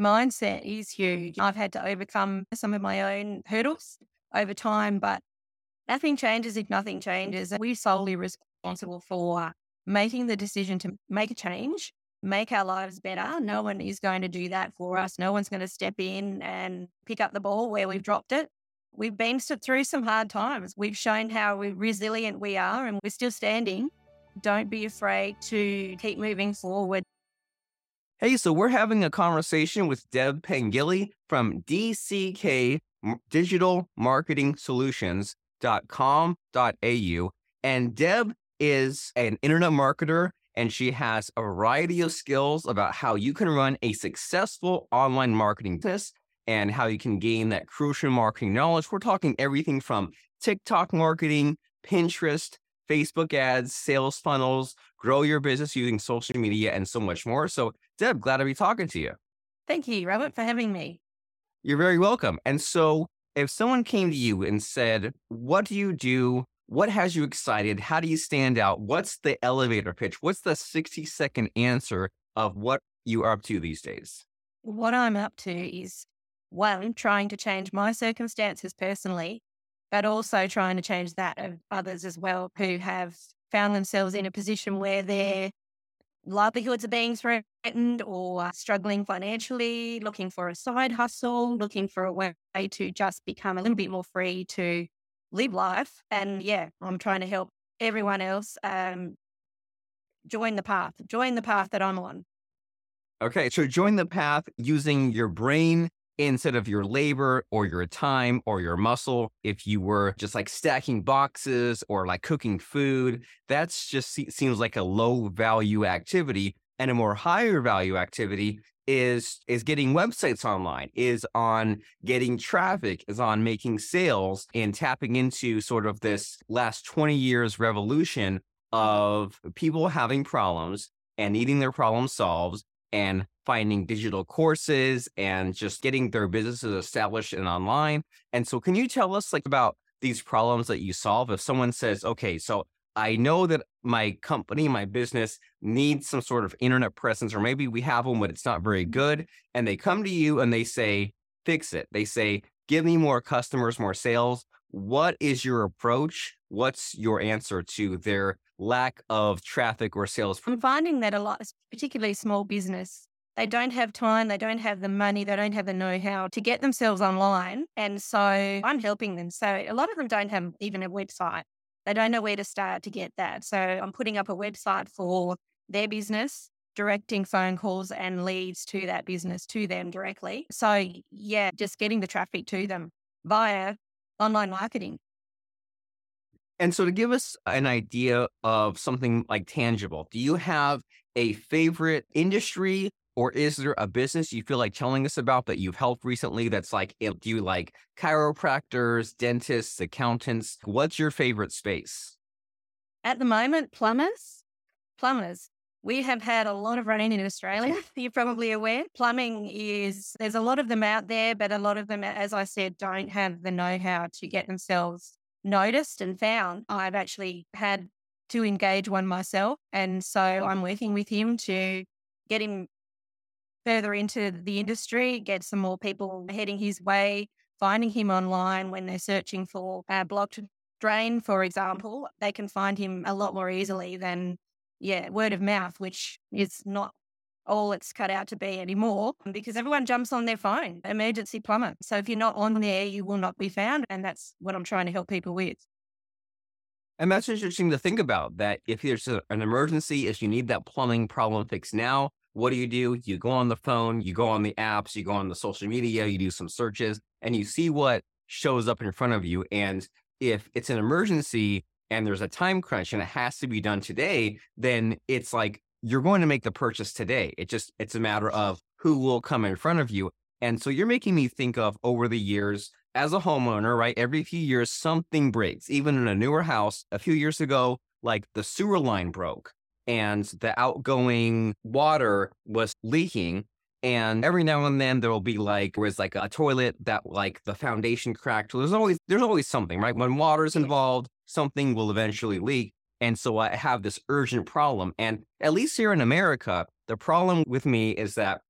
mindset is huge. I've had to overcome some of my own hurdles over time, but nothing changes if nothing changes. We're solely responsible for making the decision to make a change, make our lives better. No one is going to do that for us. No one's going to step in and pick up the ball where we've dropped it. We've been through some hard times. We've shown how resilient we are and we're still standing. Don't be afraid to keep moving forward. Hey, so we're having a conversation with Deb Pengilly from DCK Digital Marketing Solutions.com.au. And Deb is an internet marketer and she has a variety of skills about how you can run a successful online marketing business and how you can gain that crucial marketing knowledge. We're talking everything from TikTok marketing, Pinterest, Facebook ads, sales funnels, grow your business using social media, and so much more. So, Deb, glad to be talking to you. Thank you, Robert, for having me. You're very welcome. And so, if someone came to you and said, What do you do? What has you excited? How do you stand out? What's the elevator pitch? What's the 60 second answer of what you are up to these days? What I'm up to is one, trying to change my circumstances personally but also trying to change that of others as well who have found themselves in a position where their livelihoods are being threatened or struggling financially, looking for a side hustle, looking for a way to just become a little bit more free to live life. And yeah, I'm trying to help everyone else um, join the path, join the path that I'm on. Okay, so join the path using your brain instead of your labor or your time or your muscle. If you were just like stacking boxes or like cooking food, that's just seems like a low value activity. And a more higher value activity is is getting websites online, is on getting traffic, is on making sales and tapping into sort of this last 20 years revolution of people having problems and needing their problems solved and finding digital courses and just getting their businesses established and online. And so can you tell us like about these problems that you solve? If someone says, okay, so I know that my company, my business needs some sort of internet presence, or maybe we have one, but it's not very good. And they come to you and they say, fix it. They say, give me more customers, more sales. What is your approach? What's your answer to their lack of traffic or sales? I'm finding that a lot, particularly small business, they don't have time, they don't have the money, they don't have the know how to get themselves online. And so I'm helping them. So a lot of them don't have even a website. They don't know where to start to get that. So I'm putting up a website for their business, directing phone calls and leads to that business to them directly. So, yeah, just getting the traffic to them via online marketing. And so, to give us an idea of something like tangible, do you have a favorite industry or is there a business you feel like telling us about that you've helped recently that's like, do you like chiropractors, dentists, accountants? What's your favorite space? At the moment, plumbers. Plumbers. We have had a lot of running in Australia. You're probably aware. Plumbing is, there's a lot of them out there, but a lot of them, as I said, don't have the know how to get themselves noticed and found. I've actually had to engage one myself. And so I'm working with him to get him further into the industry, get some more people heading his way, finding him online when they're searching for a blocked drain, for example, they can find him a lot more easily than, yeah, word of mouth, which is not all it's cut out to be anymore because everyone jumps on their phone, emergency plumber. So if you're not on there, you will not be found. And that's what I'm trying to help people with. And that's interesting to think about that if there's a, an emergency, if you need that plumbing problem fixed now, what do you do? You go on the phone, you go on the apps, you go on the social media, you do some searches, and you see what shows up in front of you. And if it's an emergency and there's a time crunch and it has to be done today, then it's like you're going to make the purchase today. It just it's a matter of who will come in front of you. And so you're making me think of over the years as a homeowner, right? Every few years something breaks. Even in a newer house, a few years ago, like the sewer line broke and the outgoing water was leaking. And every now and then there will be like was like a toilet that like the foundation cracked. There's always there's always something, right? When water's involved, something will eventually leak. And so I have this urgent problem. And at least here in America, the problem with me is that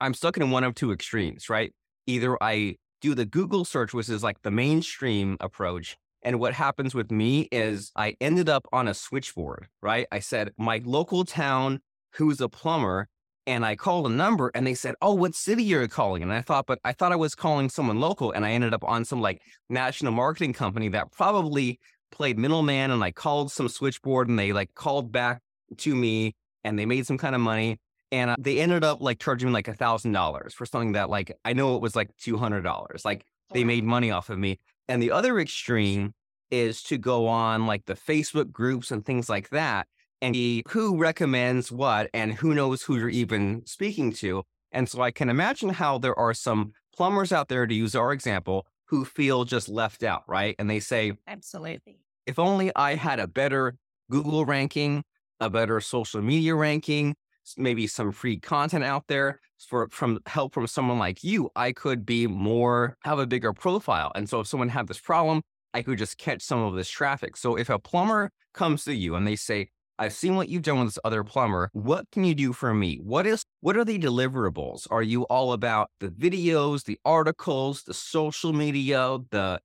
I'm stuck in one of two extremes, right? Either I do the Google search, which is like the mainstream approach. And what happens with me is I ended up on a switchboard, right? I said, my local town, who's a plumber, and I called a number and they said, Oh, what city are you calling? And I thought, but I thought I was calling someone local. And I ended up on some like national marketing company that probably played middleman. And I called some switchboard and they like called back to me and they made some kind of money. And uh, they ended up like charging me like a thousand dollars for something that like I know it was like two hundred dollars. Like they made money off of me. And the other extreme is to go on like the Facebook groups and things like that and who recommends what and who knows who you're even speaking to. And so I can imagine how there are some plumbers out there, to use our example, who feel just left out, right? And they say, Absolutely. If only I had a better Google ranking, a better social media ranking, maybe some free content out there for from help from someone like you, I could be more have a bigger profile. And so if someone had this problem, I could just catch some of this traffic. So if a plumber comes to you and they say, I've seen what you've done with this other plumber. What can you do for me? What is what are the deliverables? Are you all about the videos, the articles, the social media, the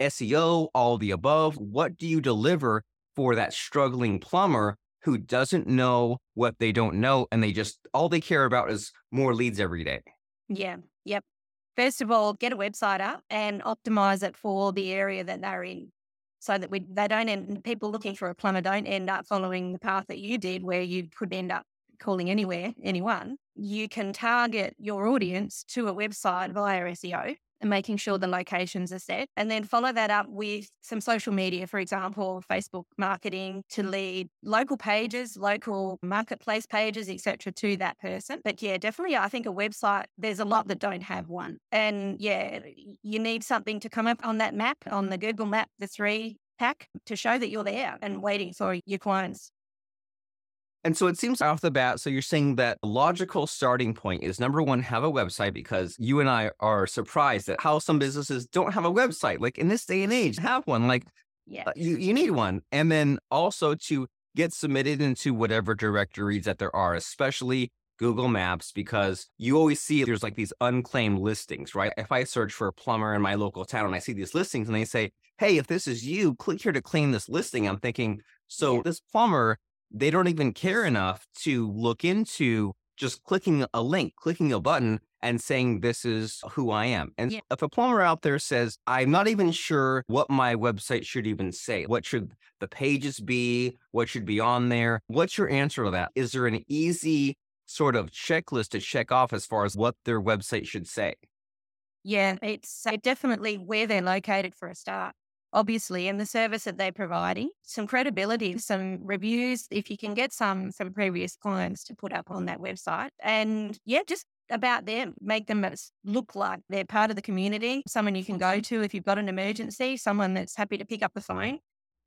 SEO, all the above? What do you deliver for that struggling plumber who doesn't know what they don't know and they just all they care about is more leads every day? Yeah. Yep. First of all, get a website up and optimize it for the area that they're in so that we they don't end people looking for a plumber don't end up following the path that you did where you could end up calling anywhere anyone. You can target your audience to a website via SEO and making sure the locations are set and then follow that up with some social media for example Facebook marketing to lead local pages local marketplace pages etc to that person. But yeah definitely I think a website there's a lot that don't have one. And yeah you need something to come up on that map on the Google map the three pack to show that you're there and waiting for your clients and so it seems off the bat, so you're saying that logical starting point is number one, have a website because you and I are surprised at how some businesses don't have a website. Like in this day and age, have one. Like. Uh, you, you need one. And then also to get submitted into whatever directories that there are, especially Google Maps, because you always see there's like these unclaimed listings, right? If I search for a plumber in my local town and I see these listings and they say, hey, if this is you, click here to claim this listing. I'm thinking, so this plumber they don't even care enough to look into just clicking a link, clicking a button and saying, This is who I am. And yeah. if a plumber out there says, I'm not even sure what my website should even say, what should the pages be? What should be on there? What's your answer to that? Is there an easy sort of checklist to check off as far as what their website should say? Yeah, it's definitely where they're located for a start obviously, and the service that they're providing, some credibility, some reviews, if you can get some some previous clients to put up on that website. And yeah, just about them, make them look like they're part of the community, someone you can go to if you've got an emergency, someone that's happy to pick up the phone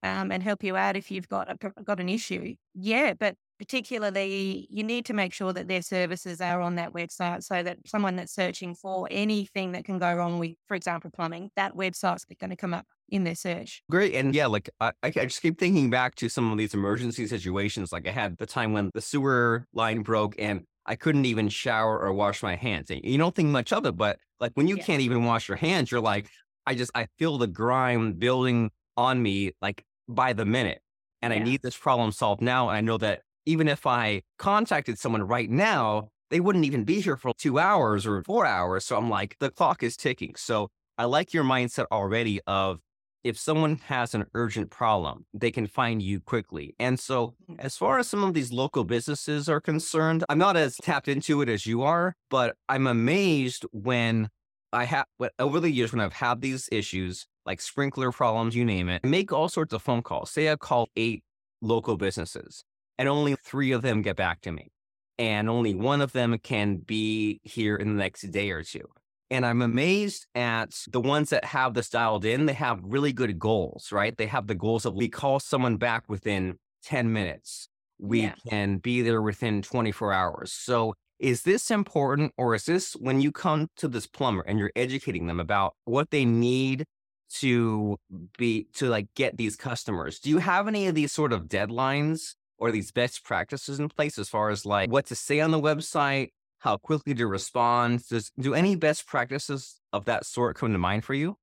um, and help you out if you've got a, got an issue. Yeah, but particularly you need to make sure that their services are on that website so that someone that's searching for anything that can go wrong with, for example, plumbing, that website's going to come up in their search. Great. And yeah, like I, I just keep thinking back to some of these emergency situations. Like I had the time when the sewer line broke and I couldn't even shower or wash my hands. And you don't think much of it, but like when you yeah. can't even wash your hands, you're like, I just, I feel the grime building on me like by the minute. And yeah. I need this problem solved now. And I know that even if I contacted someone right now, they wouldn't even be here for two hours or four hours. So I'm like, the clock is ticking. So I like your mindset already of if someone has an urgent problem, they can find you quickly. And so, mm. as far as some of these local businesses are concerned, I'm not as tapped into it as you are, but I'm amazed when I have over the years when I've had these issues, like sprinkler problems, you name it, I make all sorts of phone calls. Say I call eight local businesses and only three of them get back to me. And only one of them can be here in the next day or two. And I'm amazed at the ones that have this dialed in. They have really good goals, right? They have the goals of we call someone back within 10 minutes. We yeah. can be there within 24 hours. So is this important or is this when you come to this plumber and you're educating them about what they need to be to like get these customers? Do you have any of these sort of deadlines or these best practices in place as far as like what to say on the website, how quickly to respond? Does do any best practices of that sort come to mind for you?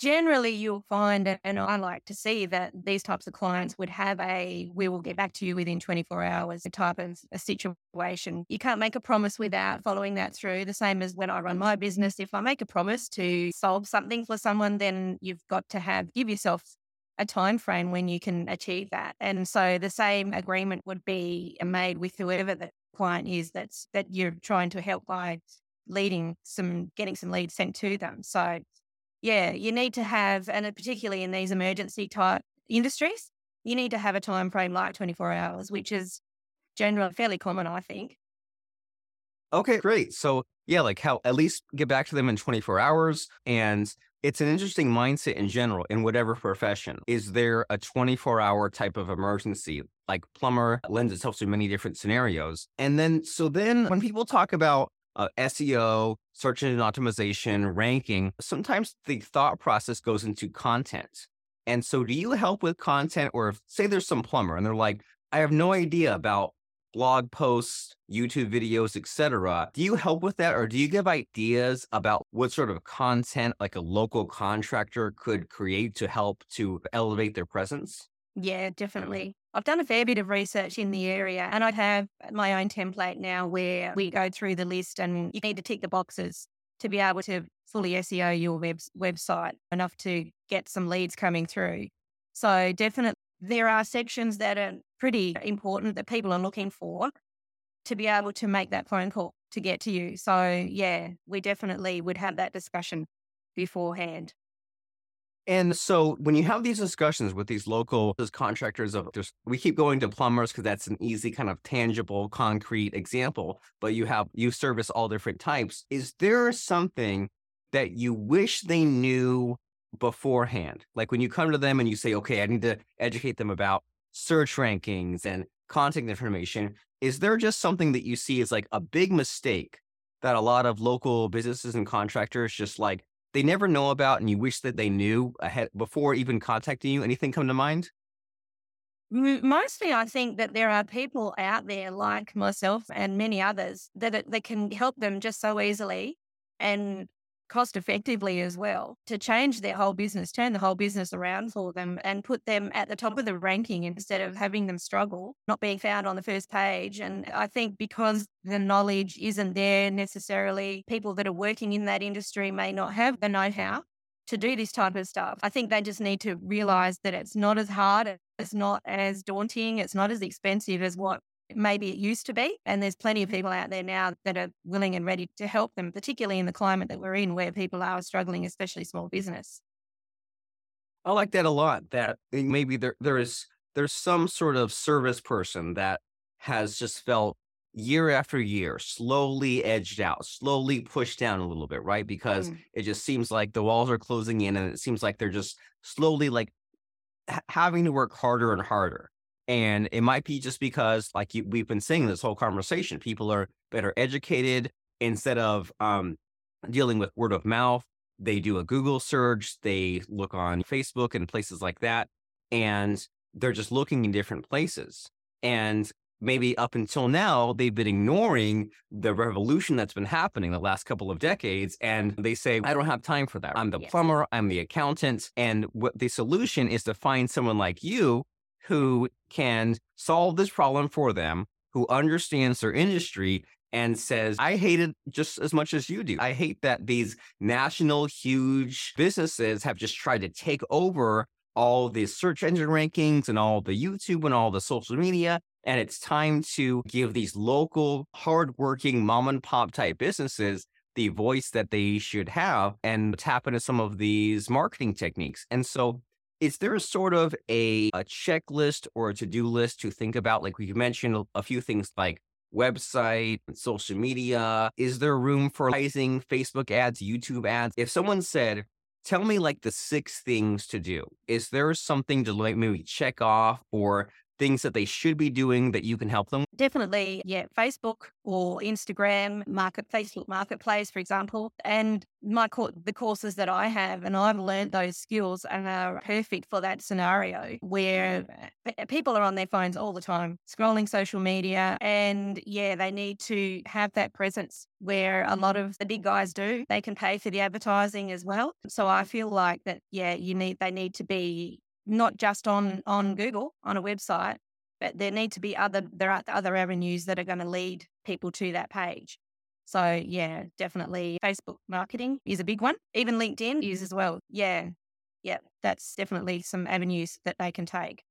generally you'll find, and I like to see that these types of clients would have a, we will get back to you within 24 hours type of a situation. You can't make a promise without following that through. The same as when I run my business. If I make a promise to solve something for someone, then you've got to have, give yourself a time frame when you can achieve that. And so the same agreement would be made with whoever the client is that's that you're trying to help by leading some getting some leads sent to them. So yeah, you need to have, and particularly in these emergency type industries, you need to have a time frame like 24 hours, which is generally fairly common, I think. Okay, great. So yeah, like how at least get back to them in 24 hours. And it's an interesting mindset in general in whatever profession. Is there a 24 hour type of emergency? Like plumber lends itself to many different scenarios. And then, so then when people talk about uh, SEO, search engine optimization, ranking, sometimes the thought process goes into content. And so, do you help with content, or if, say there's some plumber and they're like, I have no idea about blog posts, YouTube videos, etc. Do you help with that, or do you give ideas about what sort of content like a local contractor could create to help to elevate their presence? Yeah, mm-hmm. definitely. I've done a fair bit of research in the area and I have my own template now where we go through the list and you need to tick the boxes to be able to fully SEO your web, website enough to get some leads coming through. So definitely there are sections that are pretty important that people are looking for to be able to make that phone call to get to you. So yeah, we definitely would have that discussion beforehand. And so when you have these discussions with these local contractors of just we keep going to plumbers because that's an easy kind of tangible concrete example, but you have you service all different types. Is there something that you wish they knew beforehand? Like when you come to them and you say, "Okay, I need to educate them about search rankings and contact information." Is there just something that you see is like a big mistake that a lot of local businesses and contractors just like they never know about and you wish that they knew ahead before even contacting you? Anything come to mind? Mostly, I think that there are people out there like myself and many others that that can help them just so easily and cost effectively as well to change their whole business, turn the whole business around for them and put them at the top of the ranking instead of having them struggle, not being found on the first page. And I think because the knowledge isn't there necessarily, people that are working in that industry may not have the know how to do this type of stuff. I think they just need to realize that it's not as hard, it's not as daunting, it's not as expensive as what maybe it used to be. And there's plenty of people out there now that are willing and ready to help them, particularly in the climate that we're in where people are struggling, especially small business. I like that a lot. That maybe there there is there's some sort of service person that has just felt year after year slowly edged out, slowly pushed down a little bit, right? Because mm. it just seems like the walls are closing in and it seems like they're just slowly like having to work harder and harder. And it might be just because, like you, we've been saying this whole conversation, people are better educated instead of um, dealing with word of mouth. They do a Google search, they look on Facebook and places like that, and they're just looking in different places. And maybe up until now, they've been ignoring the revolution that's been happening the last couple of decades. And they say, I don't have time for that. I'm the plumber, I'm the accountant. And what the solution is to find someone like you who can solve this problem for them, who understands their industry and says, I hate it just as much as you do. I hate that these national, huge businesses have just tried to take over all the search engine rankings and all the YouTube and all the social media. And it's time to give these local, hardworking mom and pop type businesses the voice that they should have and tap into some of these marketing techniques. And so is there a sort of a, a checklist or a to-do list to think about? Like we mentioned a few things like website, social media. Is there room for using Facebook ads, YouTube ads? If someone said, tell me like the six things to do, is there something to like maybe check off or things that they should be doing that you can help them? Definitely, yeah. Facebook or Instagram, market Facebook Marketplace, for example, and my co- the courses that I have, and I've learned those skills and are perfect for that scenario where people are on their phones all the time, scrolling social media, and yeah, they need to have that presence where a lot of the big guys do. They can pay for the advertising as well. So I feel like that, yeah, you need they need to be not just on on Google on a website, but there need to be other there are other avenues that are going to lead people to that page. So yeah, definitely Facebook marketing is a big one. Even LinkedIn is as well. Yeah. Yeah, that's definitely some avenues that they can take.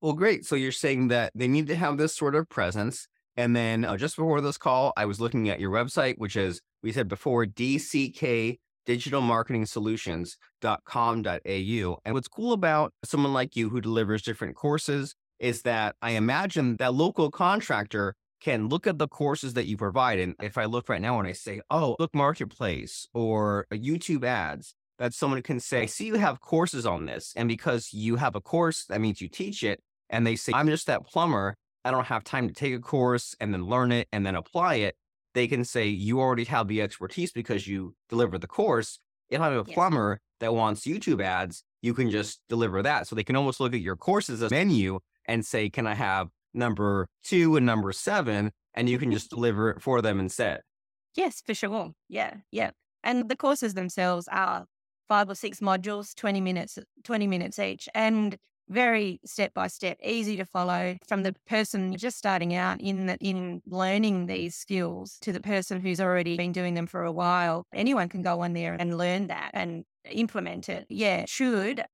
Well, great. So you're saying that they need to have this sort of presence. And then uh, just before this call, I was looking at your website, which is, we said before, DCK digitalmarketingsolutions.com.au. And what's cool about someone like you who delivers different courses is that I imagine that local contractor can look at the courses that you provide. And if I look right now and I say, oh, look, marketplace or YouTube ads, that someone can say, see, you have courses on this. And because you have a course, that means you teach it. And they say, I'm just that plumber. I don't have time to take a course and then learn it and then apply it they can say you already have the expertise because you deliver the course. If I'm a yes. plumber that wants YouTube ads, you can just deliver that. So they can almost look at your courses as menu and say, can I have number two and number seven? And you can just deliver it for them instead. Yes, for sure. Yeah. Yeah. And the courses themselves are five or six modules, 20 minutes, 20 minutes each. And very step by step, easy to follow from the person just starting out in the, in learning these skills to the person who's already been doing them for a while. Anyone can go on there and learn that and implement it. Yeah, should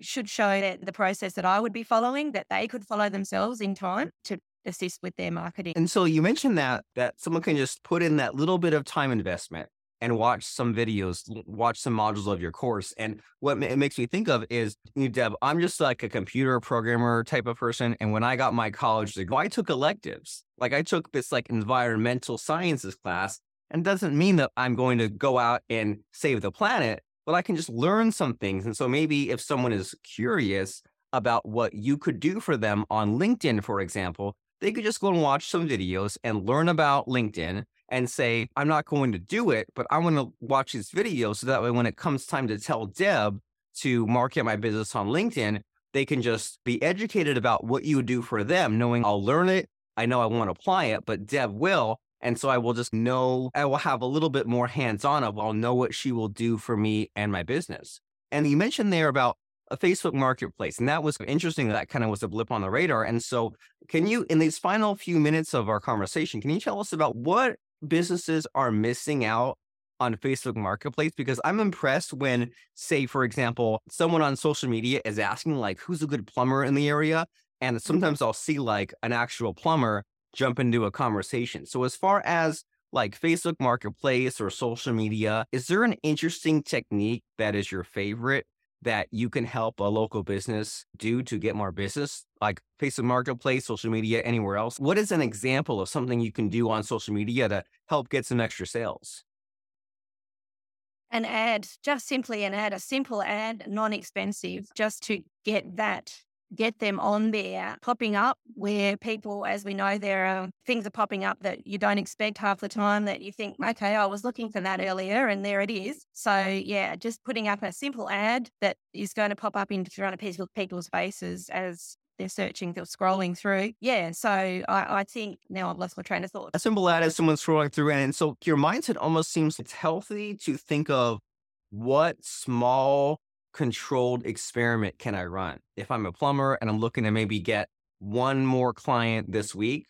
should show that the process that I would be following that they could follow themselves in time to assist with their marketing. And so you mentioned that that someone can just put in that little bit of time investment and watch some videos, watch some modules of your course. And what it makes me think of is, Deb, I'm just like a computer programmer type of person. And when I got my college degree, I took electives. Like I took this like environmental sciences class and doesn't mean that I'm going to go out and save the planet, but I can just learn some things. And so maybe if someone is curious about what you could do for them on LinkedIn, for example, they could just go and watch some videos and learn about LinkedIn and say, I'm not going to do it, but I want to watch these videos so that way when it comes time to tell Deb to market my business on LinkedIn, they can just be educated about what you would do for them, knowing I'll learn it. I know I won't apply it, but Deb will. And so I will just know, I will have a little bit more hands on of, I'll know what she will do for me and my business. And you mentioned there about a Facebook marketplace. And that was interesting. That kind of was a blip on the radar. And so, can you, in these final few minutes of our conversation, can you tell us about what businesses are missing out on Facebook Marketplace because I'm impressed when, say, for example, someone on social media is asking, like, who's a good plumber in the area? And mm-hmm. sometimes I'll see like an actual plumber jump into a conversation. So, as far as like Facebook Marketplace or social media, is there an interesting technique that is your favorite that you can help a local business do to get more business, like Facebook Marketplace, social media, anywhere else? What is an example of something you can do on social media to help get some extra sales? An ad, just simply an ad, a simple ad, non expensive, just to get that get them on there popping up where people, as we know, there are things are popping up that you don't expect half the time that you think, okay, I was looking for that earlier and there it is. So yeah, just putting up a simple ad that is going to pop up in front of people's faces as they're searching, they're scrolling through. Yeah. So I, I, think now I've lost my train of thought. A simple ad as someone's scrolling through. And so your mindset almost seems it's healthy to think of what small controlled experiment can I run? If I'm a plumber and I'm looking to maybe get one more client this week,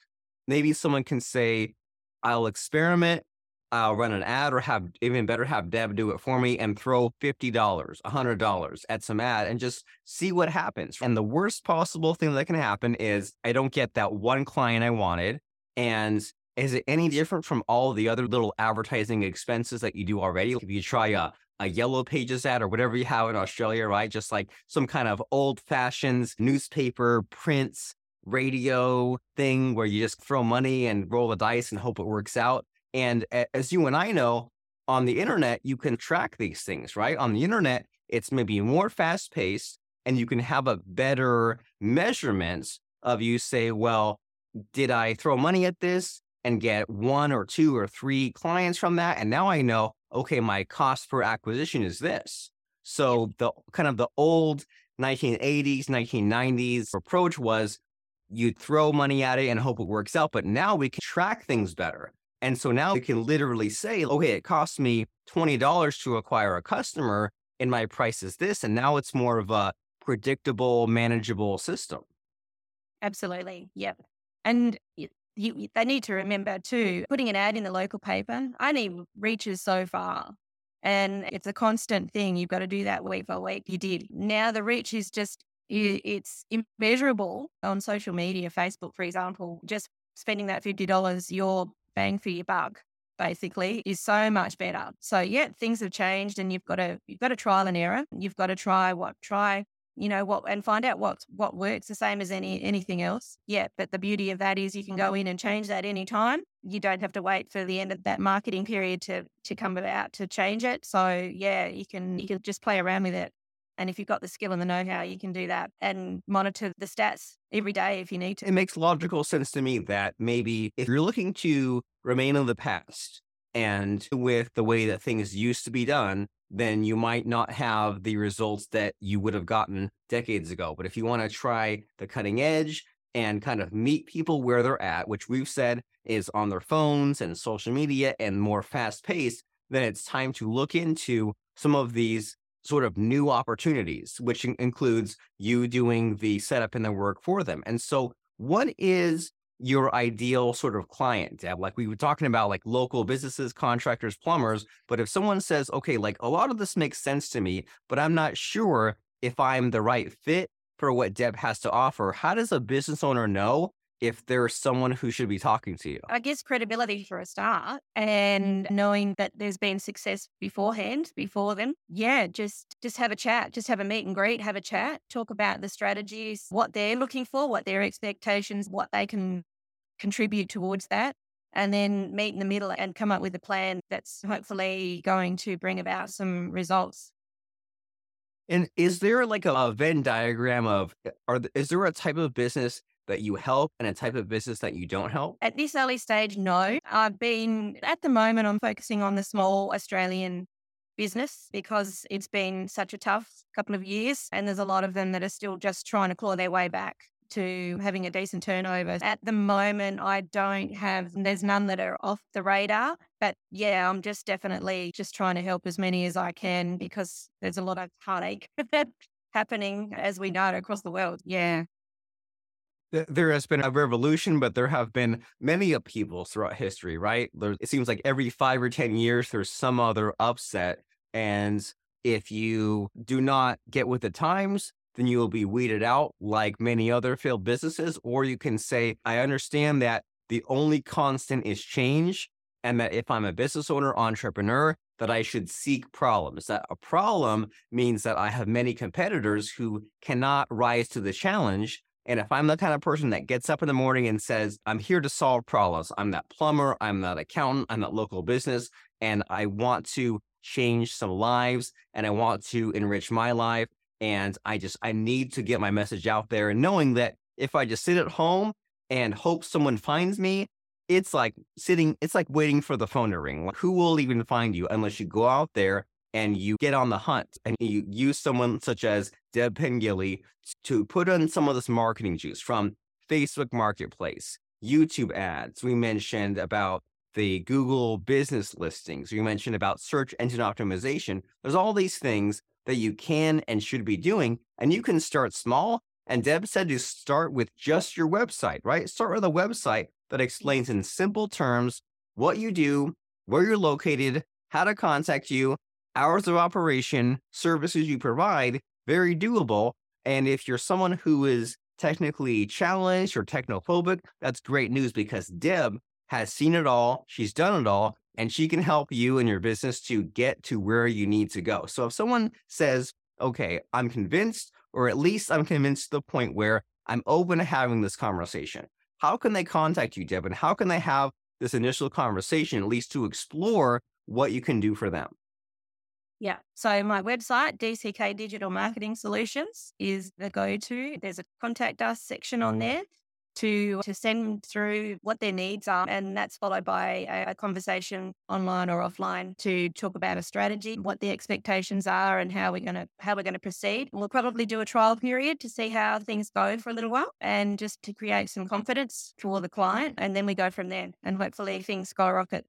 maybe someone can say, I'll experiment, I'll run an ad or have even better have Deb do it for me and throw $50, $100 at some ad and just see what happens. And the worst possible thing that can happen is I don't get that one client I wanted. And is it any different from all the other little advertising expenses that you do already? If you try a a yellow pages ad or whatever you have in Australia, right? Just like some kind of old fashioned newspaper, prints, radio thing where you just throw money and roll the dice and hope it works out. And as you and I know, on the internet, you can track these things, right? On the internet, it's maybe more fast paced. and you can have a better measurement of you say, well, did I throw money at this and get one or two or three clients from that? And now I know, okay, my cost per acquisition is this. So the kind of the old 1980s, 1990s approach was you throw money at it and hope it works out. But now we can track things better. And so now we can literally say, okay, it costs me $20 to acquire a customer and my price is this. And now it's more of a predictable, manageable system. Absolutely. Yep. And you, they need to remember too, putting an ad in the local paper only reaches so far. And it's a constant thing. You've got to do that week by week. You did. Now the reach is just, it's immeasurable on social media, Facebook, for example, just spending that $50, your bang for your buck basically is so much better. So yeah, things have changed and you've got to you've got to trial and error. You've got to try what try you know what and find out what what works the same as any anything else. Yeah but the beauty of that is you can go in and change that anytime. You don't have to wait for the end of that marketing period to to come about to change it. So yeah you can you can just play around with it. And if you've got the skill and the know-how you can do that and monitor the stats every day if you need to. It makes logical sense to me that maybe if you're looking to remain in the past and with the way that things used to be done then you might not have the results that you would have gotten decades ago. But if you want to try the cutting edge and kind of meet people where they're at, which we've said is on their phones and social media and more fast paced, then it's time to look into some of these sort of new opportunities, which includes you doing the setup and the work for them. And so, what is your ideal sort of client, Deb? Like we were talking about like local businesses, contractors, plumbers. But if someone says, okay, like a lot of this makes sense to me, but I'm not sure if I'm the right fit for what Deb has to offer, how does a business owner know if there's someone who should be talking to you? I guess credibility for a start and knowing that there's been success beforehand, before them. Yeah, just just have a chat, just have a meet and greet, have a chat, talk about the strategies, what they're looking for, what their expectations, what they can contribute towards that and then meet in the middle and come up with a plan that's hopefully going to bring about some results. And is there like a Venn diagram of, eh, are is there a type of business that you help and a type of business that you don't help? At this early stage, no. I've been, at the moment, I'm focusing on the small Australian business because it's been such a tough couple of years and there's a lot of them that are still just trying to claw their way back to having a decent turnover. At the moment, I don't have, there's none that are off the radar. But yeah, I'm just definitely just trying to help as many as I can because there's a lot of heartache happening, as we know, across the world. Yeah. There has been a revolution, but there have been many upheavals throughout history, right? There, it seems like every five or 10 years, there's some other upset. And if you do not get with the times, then you will be weeded out like many other failed businesses. Or you can say, I understand that the only constant is change. And that if I'm a business owner, entrepreneur, that I should seek problems. That a problem means that I have many competitors who cannot rise to the challenge. And if I'm the kind of person that gets up in the morning and says, I'm here to solve problems, I'm that plumber, I'm that accountant, I'm that local business, and I want to change some lives and I want to enrich my life, and I just, I need to get my message out there. And knowing that if I just sit at home and hope someone finds me, it's like sitting, it's like waiting for the phone to ring. Like, who will even find you unless you go out there and you get on the hunt and you use someone such as Deb Pengilly to put in some of this marketing juice from Facebook Marketplace, YouTube ads. We mentioned about the Google business listings. We mentioned about search engine optimization. There's all these things that you can and should be doing. And you can start small. And Deb said to start with just your website, right? Start with a website that explains in simple terms what you do, where you're located, how to contact you, hours of operation, services you provide, very doable. And if you're someone who is technically challenged or technophobic, that's great news because Deb has seen it all. She's done it all and she can help you and your business to get to where you need to go. So if someone says, okay, I'm convinced, or at least I'm convinced to the point where I'm open to having this conversation, how can they contact you, Deb? And how can they have this initial conversation, at least to explore what you can do for them? Yeah. So my website, DCK Digital Marketing Solutions, is the go to. There's a contact us section on mm-hmm. there to uh, to send through what their needs are, and that's followed by a, a, conversation online or offline to talk about a strategy, what the expectations are, and how we're gonna how we're gonna proceed. We'll probably do a trial period to see how things go for a little while, and just to create some confidence for the client, and then we go from there, and hopefully things skyrocket.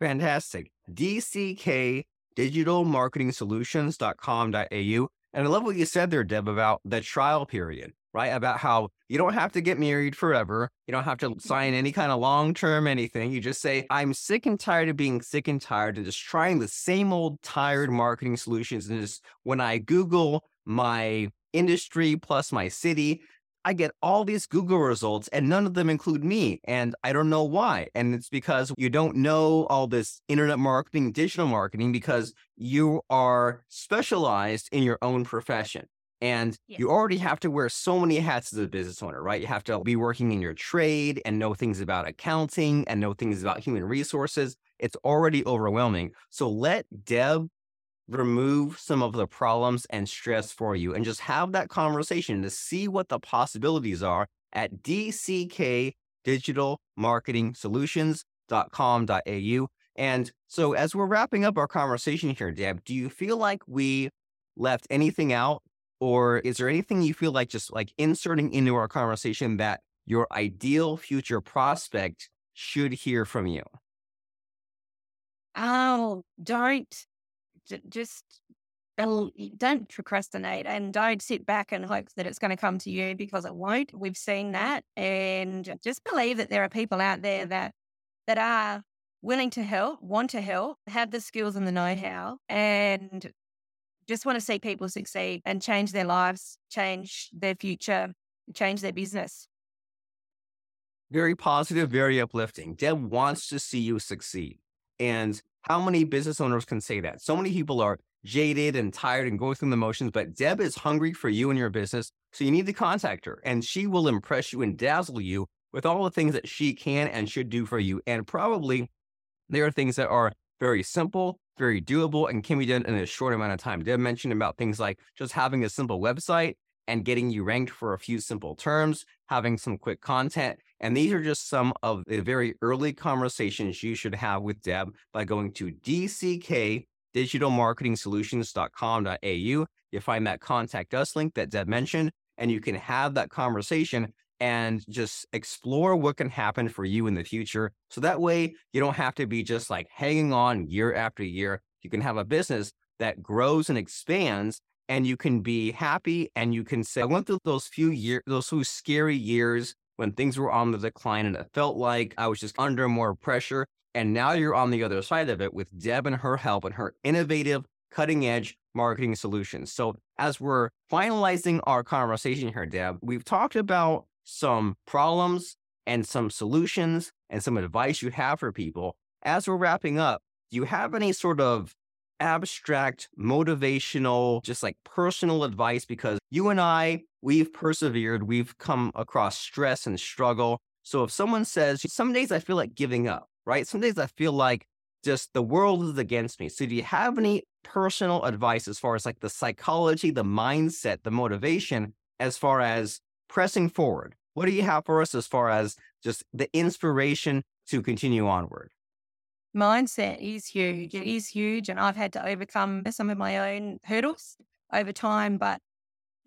Fantastic. DCK Digital Marketing Solutions.com.au. And I love what you said there, Deb, about the trial period right? About how you don't have to get married forever. You don't have to mm-hmm. sign any kind of long term anything. You just say, I'm sick and tired of being sick and tired of just trying the same old tired marketing solutions. And just when I Google my industry plus my city, I get all these Google results and none of them include me. And I don't know why. And it's because you don't know all this internet marketing, digital marketing, because you are specialized in your own profession. And yeah. you already have to wear so many hats as a business owner, right? You have to be working in your trade and know things about accounting and know things about human resources. It's already overwhelming. So let Deb remove some of the problems and stress for you and just have that conversation to see what the possibilities are at DCK Digital Marketing Solutions.com.au. And so, as we're wrapping up our conversation here, Deb, do you feel like we left anything out or is there anything you feel like just like inserting into our conversation that your ideal future prospect should hear from you? Oh, don't just don't procrastinate and don't sit back and hope that it's going to come to you because it won't. We've seen that, and just believe that there are people out there that that are willing to help, want to help, have the skills and the know-how, and just want to see people succeed and change their lives, change their future, change their business. Very positive, very uplifting. Deb wants to see you succeed. And how many business owners can say that? So many people are jaded and tired and going through the motions, but Deb is hungry for you and your business. So you need to contact her and she will impress you and dazzle you with all the things that she can and should do for you. And probably there are things that are very simple, very doable, and can be done in a short amount of time. Deb mentioned about things like just having a simple website and getting you ranked for a few simple terms, having some quick content. And these are just some of the very early conversations you should have with Deb by going to dckdigitalmarketingsolutions.com.au. You find that contact us link that Deb mentioned, and you can have that conversation and just explore what can happen for you in the future. So that way you don't have to be just like hanging on year after year. You can have a business that grows and expands and you can be happy and you can say, I went through those few years, those few scary years when things were on the decline and it felt like I was just under more pressure. And now you're on the other side of it with Deb and her help and her innovative, cutting edge marketing solutions. So as we're finalizing our conversation here, Deb, we've talked about some problems and some solutions and some advice you have for people. As we're wrapping up, do you have any sort of abstract, motivational, just like personal advice? Because you and I, we've persevered, we've come across stress and struggle. So if someone says, some days I feel like giving up, right? Some days I feel like just the world is against me. So do you have any personal advice as far as like the psychology, the mindset, the motivation, as far as pressing forward, what do you have for us as far as just the inspiration to continue onward? Mindset is huge. It is huge. And I've had to overcome some of my own hurdles over time, but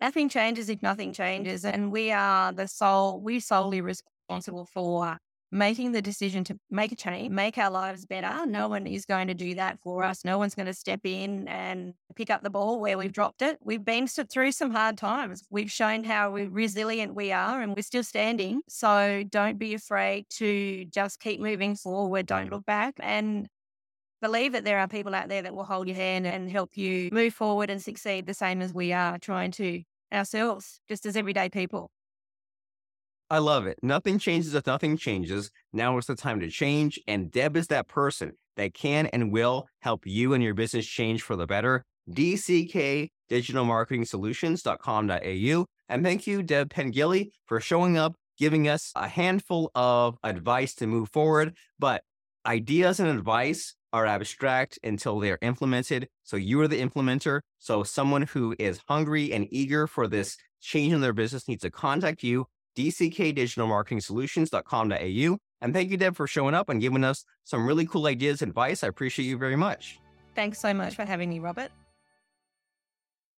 nothing changes if nothing changes. And we are the sole, we're solely responsible for making the decision to make a change, make our lives better. No one is going to do that for us. No one's going to step in and pick up the ball where we've dropped it. We've been through some hard times. We've shown how resilient we are and we're still standing. So don't be afraid to just keep moving forward. Don't look back and believe that there are people out there that will hold your hand and help you move forward and succeed the same as we are trying to ourselves, just as everyday people. I love it. Nothing changes if nothing changes. Now is the time to change. And Deb is that person that can and will help you and your business change for the better. DCK Digital Marketing. And thank you, Deb Pengilly, for showing up, giving us a handful of advice to move forward. But ideas and advice are abstract until they are implemented. So you are the implementer. So someone who is hungry and eager for this change in their business needs to contact you, dckdigitalmarketingsolutions.com.au. And thank you, Deb, for showing up and giving us some really cool ideas and advice. I appreciate you very much. Thanks so much for having me, Robert.